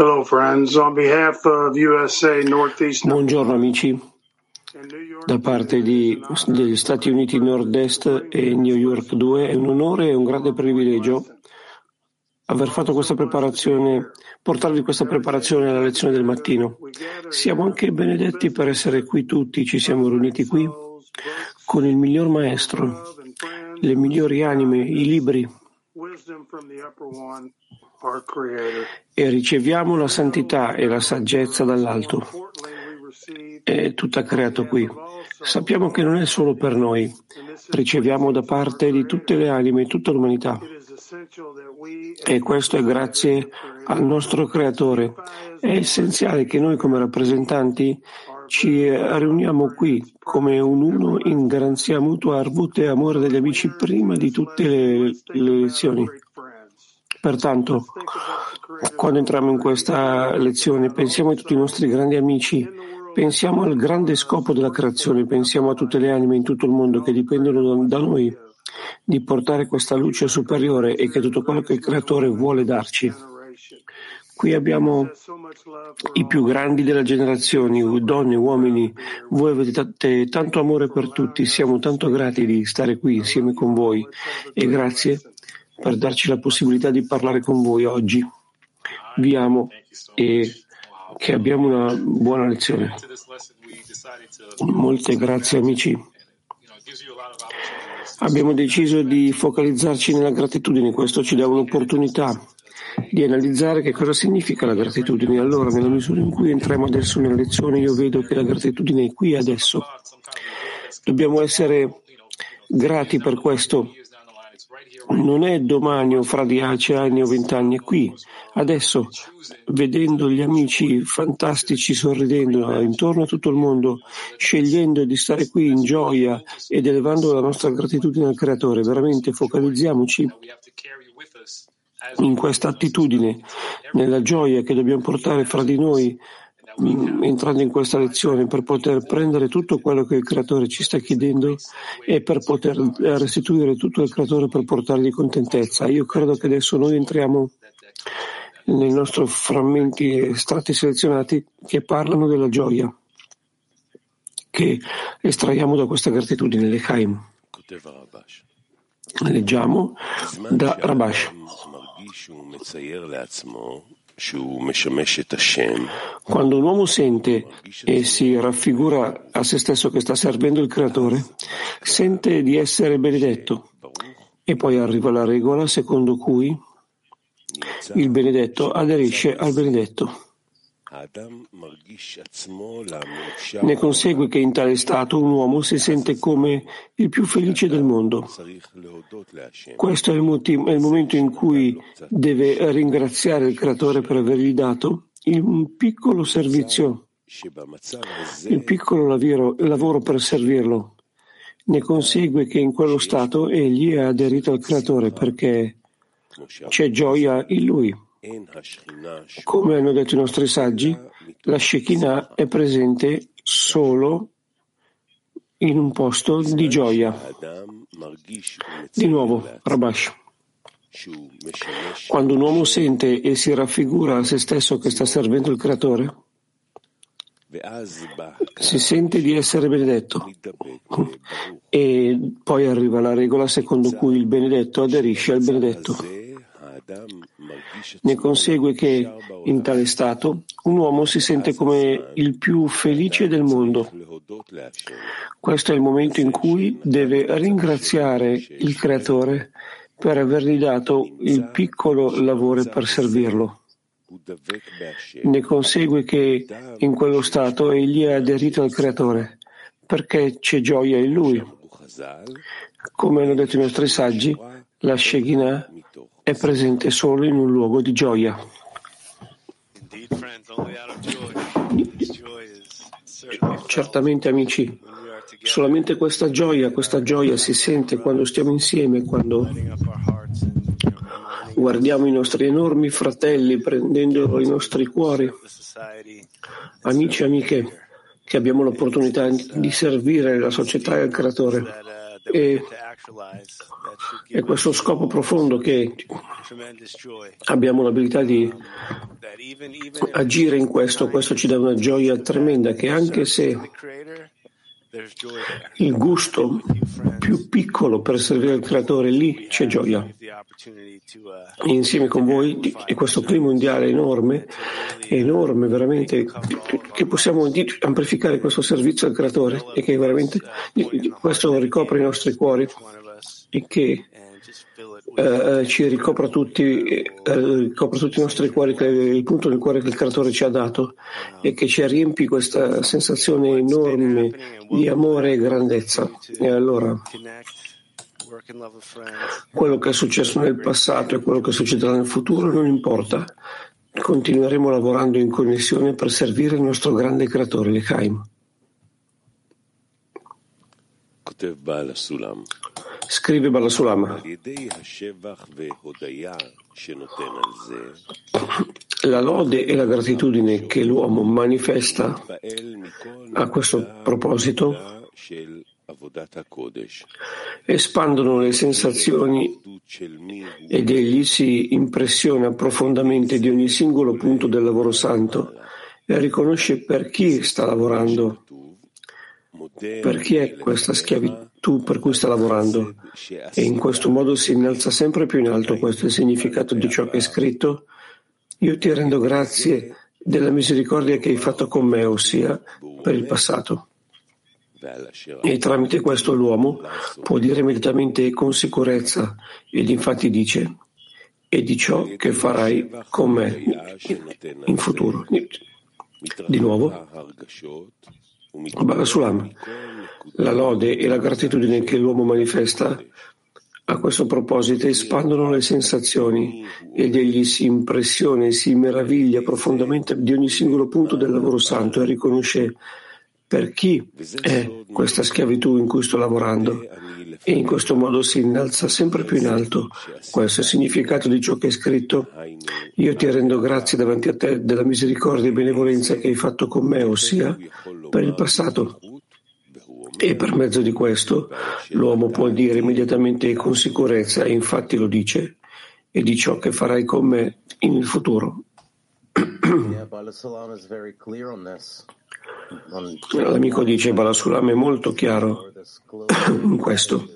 Hello friends, on behalf of USA Northeast Buongiorno amici, da parte di, degli Stati Uniti Nord-Est e New York 2 è un onore e un grande privilegio aver fatto questa preparazione, portarvi questa preparazione alla lezione del mattino. Siamo anche benedetti per essere qui tutti, ci siamo riuniti qui con il miglior maestro, le migliori anime, i libri e riceviamo la santità e la saggezza dall'alto. È tutta creato qui. Sappiamo che non è solo per noi, riceviamo da parte di tutte le anime, tutta l'umanità. E questo è grazie al nostro creatore. È essenziale che noi come rappresentanti ci riuniamo qui come un uno in garanzia mutua, arvut e amore degli amici prima di tutte le, le lezioni. Pertanto, quando entriamo in questa lezione, pensiamo a tutti i nostri grandi amici, pensiamo al grande scopo della creazione, pensiamo a tutte le anime in tutto il mondo che dipendono da noi di portare questa luce superiore e che tutto quello che il Creatore vuole darci. Qui abbiamo i più grandi delle generazioni, donne, uomini. Voi avete tanto amore per tutti, siamo tanto grati di stare qui insieme con voi e grazie per darci la possibilità di parlare con voi oggi. Vi amo e che abbiamo una buona lezione. Molte grazie amici. Abbiamo deciso di focalizzarci nella gratitudine, questo ci dà un'opportunità di analizzare che cosa significa la gratitudine. Allora, nella misura in cui entriamo adesso nella lezione, io vedo che la gratitudine è qui adesso. Dobbiamo essere grati per questo non è domani o fra dieci anni o vent'anni, è qui, adesso, vedendo gli amici fantastici sorridendo intorno a tutto il mondo, scegliendo di stare qui in gioia ed elevando la nostra gratitudine al Creatore. Veramente focalizziamoci in questa attitudine, nella gioia che dobbiamo portare fra di noi entrando in questa lezione per poter prendere tutto quello che il creatore ci sta chiedendo e per poter restituire tutto al creatore per portargli contentezza. Io credo che adesso noi entriamo nei nostri frammenti estratti selezionati che parlano della gioia che estraiamo da questa gratitudine, l'Echaim. Leggiamo da Rabash. Quando un uomo sente e si raffigura a se stesso che sta servendo il Creatore, sente di essere benedetto. E poi arriva la regola secondo cui il benedetto aderisce al benedetto. Ne consegue che in tale stato un uomo si sente come il più felice del mondo. Questo è il, motivo, è il momento in cui deve ringraziare il Creatore per avergli dato un piccolo servizio, il piccolo lavoro, lavoro per servirlo. Ne consegue che in quello stato egli è aderito al Creatore perché c'è gioia in lui. Come hanno detto i nostri saggi, la Shekinah è presente solo in un posto di gioia. Di nuovo, Rabash. Quando un uomo sente e si raffigura a se stesso che sta servendo il Creatore, si sente di essere benedetto. E poi arriva la regola secondo cui il benedetto aderisce al benedetto. Ne consegue che in tale stato un uomo si sente come il più felice del mondo. Questo è il momento in cui deve ringraziare il Creatore per avergli dato il piccolo lavoro per servirlo. Ne consegue che in quello stato egli è aderito al Creatore perché c'è gioia in lui. Come hanno detto i nostri saggi, la Shekinah è presente solo in un luogo di gioia. Certamente amici, solamente questa gioia, questa gioia si sente quando stiamo insieme, quando guardiamo i nostri enormi fratelli prendendo i nostri cuori, amici e amiche, che abbiamo l'opportunità di servire la società e il creatore. E è questo scopo profondo che abbiamo l'abilità di agire in questo, questo ci dà una gioia tremenda che anche se il gusto più piccolo per servire il creatore, lì c'è gioia. E insieme con voi, e questo clima mondiale enorme, enorme veramente, che possiamo amplificare questo servizio al creatore e che veramente questo ricopre i nostri cuori e che eh, ci ricopra tutti, eh, ricopre tutti i nostri cuori, il punto del cuore che il creatore ci ha dato e che ci riempi questa sensazione enorme di amore e grandezza. E allora quello che è successo nel passato e quello che succederà nel futuro non importa. Continueremo lavorando in connessione per servire il nostro grande creatore, Lechaim. Scrive Balasulam. La lode e la gratitudine che l'uomo manifesta a questo proposito espandono le sensazioni ed egli si impressiona profondamente di ogni singolo punto del lavoro santo e riconosce per chi sta lavorando, per chi è questa schiavitù per cui sta lavorando e in questo modo si innalza sempre più in alto. Questo è il significato di ciò che è scritto. Io ti rendo grazie della misericordia che hai fatto con me, ossia per il passato. E tramite questo l'uomo può dire immediatamente con sicurezza, ed infatti dice, e di ciò che farai con me in futuro. Di nuovo, Balasulam, la lode e la gratitudine che l'uomo manifesta a questo proposito espandono le sensazioni ed egli si impressiona e si meraviglia profondamente di ogni singolo punto del lavoro santo e riconosce per chi è questa schiavitù in cui sto lavorando e in questo modo si innalza sempre più in alto. Questo significato di ciò che è scritto. Io ti rendo grazie davanti a te della misericordia e benevolenza che hai fatto con me, ossia per il passato. E per mezzo di questo l'uomo può dire immediatamente e con sicurezza, e infatti lo dice, e di ciò che farai con me in futuro. L'amico dice Balasulam è molto chiaro in questo.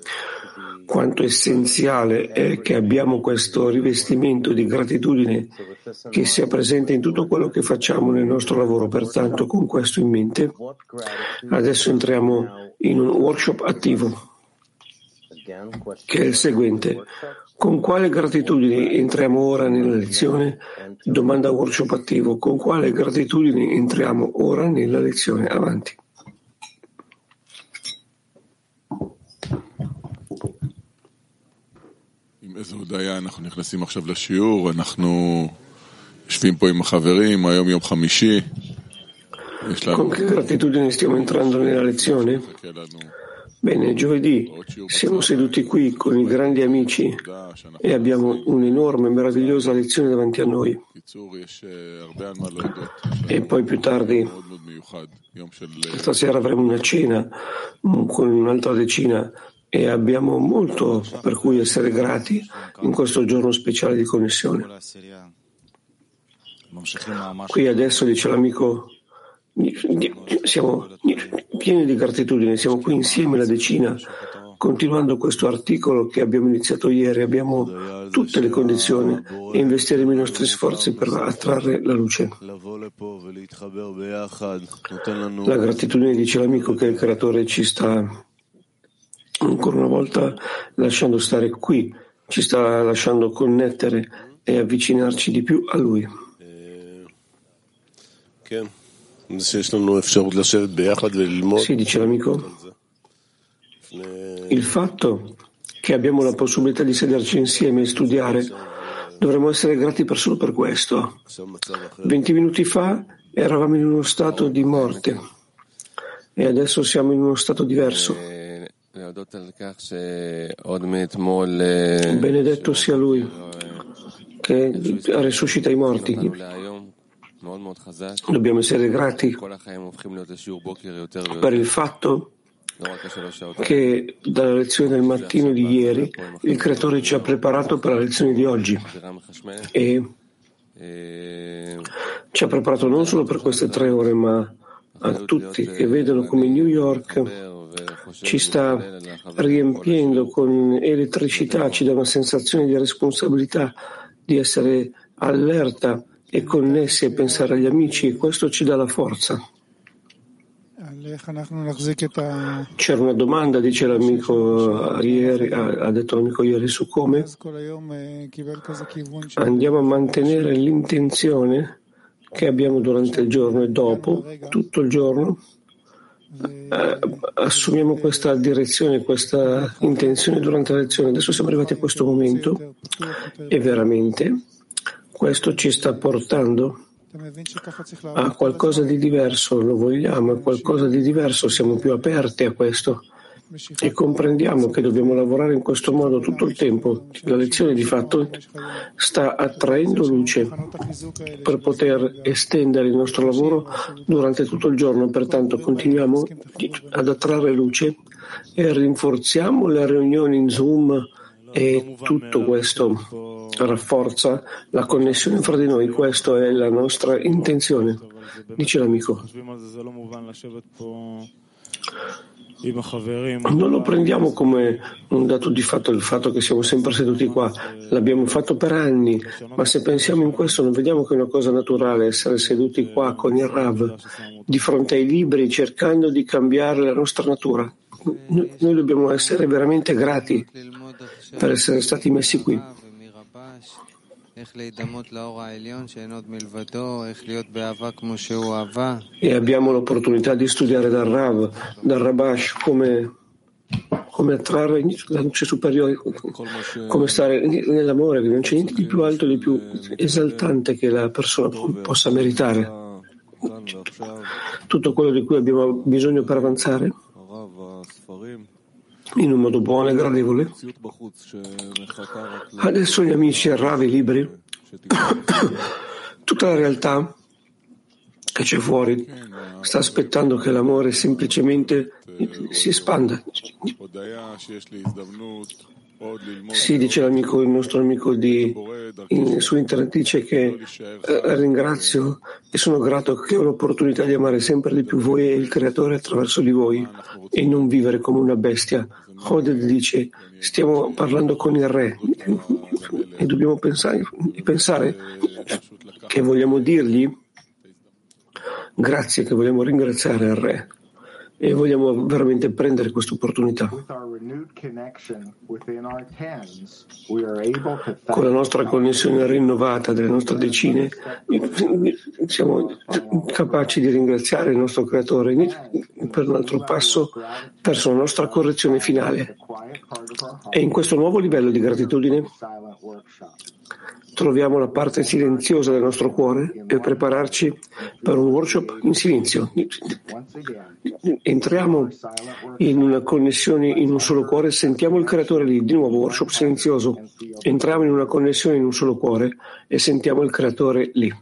Quanto essenziale è che abbiamo questo rivestimento di gratitudine che sia presente in tutto quello che facciamo nel nostro lavoro. Pertanto, con questo in mente, adesso entriamo in un workshop attivo che è il seguente. Con quale gratitudine entriamo ora nella lezione? Domanda workshop attivo. Con quale gratitudine entriamo ora nella lezione? Avanti. איזו הודיה אנחנו נכנסים עכשיו לשיעור, אנחנו יושבים פה עם החברים, היום יום חמישי. Con che Bene, giovedì siamo seduti qui con i grandi amici e abbiamo un'enorme, meravigliosa lezione davanti a noi. E poi più tardi, stasera avremo una cena con un'altra decina e abbiamo molto per cui essere grati in questo giorno speciale di connessione. Qui adesso dice l'amico siamo pieni di gratitudine, siamo qui insieme la decina, continuando questo articolo che abbiamo iniziato ieri, abbiamo tutte le condizioni e investiremo i nostri sforzi per attrarre la luce. La gratitudine dice l'amico che il creatore ci sta ancora una volta lasciando stare qui, ci sta lasciando connettere e avvicinarci di più a lui. Okay. Sì, dice l'amico. Il fatto che abbiamo la possibilità di sederci insieme e studiare, dovremmo essere grati per solo per questo. Venti minuti fa eravamo in uno stato di morte e adesso siamo in uno stato diverso. Benedetto sia Lui che risuscita i morti. Dobbiamo essere grati per il fatto che dalla lezione del mattino di ieri il Creatore ci ha preparato per la lezione di oggi. E ci ha preparato non solo per queste tre ore, ma a tutti che vedono come New York ci sta riempiendo con elettricità, ci dà una sensazione di responsabilità, di essere allerta e connessi a pensare agli amici e questo ci dà la forza. C'era una domanda, dice l'amico ieri, ha detto l'amico ieri su come andiamo a mantenere l'intenzione che abbiamo durante il giorno e dopo, tutto il giorno, eh, assumiamo questa direzione, questa intenzione durante la lezione. Adesso siamo arrivati a questo momento e veramente questo ci sta portando a qualcosa di diverso, lo vogliamo, a qualcosa di diverso, siamo più aperti a questo e comprendiamo che dobbiamo lavorare in questo modo tutto il tempo. La lezione di fatto sta attraendo luce per poter estendere il nostro lavoro durante tutto il giorno, pertanto continuiamo ad attrarre luce e rinforziamo le riunioni in Zoom e tutto questo rafforza la connessione fra di noi, questa è la nostra intenzione, dice l'amico. Non lo prendiamo come un dato di fatto il fatto che siamo sempre seduti qua, l'abbiamo fatto per anni, ma se pensiamo in questo non vediamo che è una cosa naturale essere seduti qua con il Rav di fronte ai libri cercando di cambiare la nostra natura. Noi dobbiamo essere veramente grati per essere stati messi qui. E abbiamo l'opportunità di studiare dal Rav, dal Rabash, come, come attrarre la luce superiore, come stare nell'amore, non c'è niente di più alto di più esaltante che la persona possa meritare. Tutto quello di cui abbiamo bisogno per avanzare in un modo buono e gradevole. Adesso gli amici arravi liberi, tutta la realtà che c'è fuori sta aspettando che l'amore semplicemente si espanda. Sì, dice l'amico, il nostro amico di, in, su internet, dice che eh, ringrazio e sono grato che ho l'opportunità di amare sempre di più voi e il Creatore attraverso di voi e non vivere come una bestia. Hoded dice, stiamo parlando con il Re. e dobbiamo pensare, pensare che vogliamo dirgli grazie, che vogliamo ringraziare il Re e vogliamo veramente prendere questa opportunità. Con la nostra connessione rinnovata delle nostre decine siamo capaci di ringraziare il nostro Creatore per un altro passo verso la nostra correzione finale. E in questo nuovo livello di gratitudine troviamo la parte silenziosa del nostro cuore e prepararci per un workshop in silenzio. Entriamo in una connessione in un solo cuore, sentiamo il creatore lì, di nuovo workshop silenzioso. Entriamo in una connessione in un solo cuore e sentiamo il creatore lì.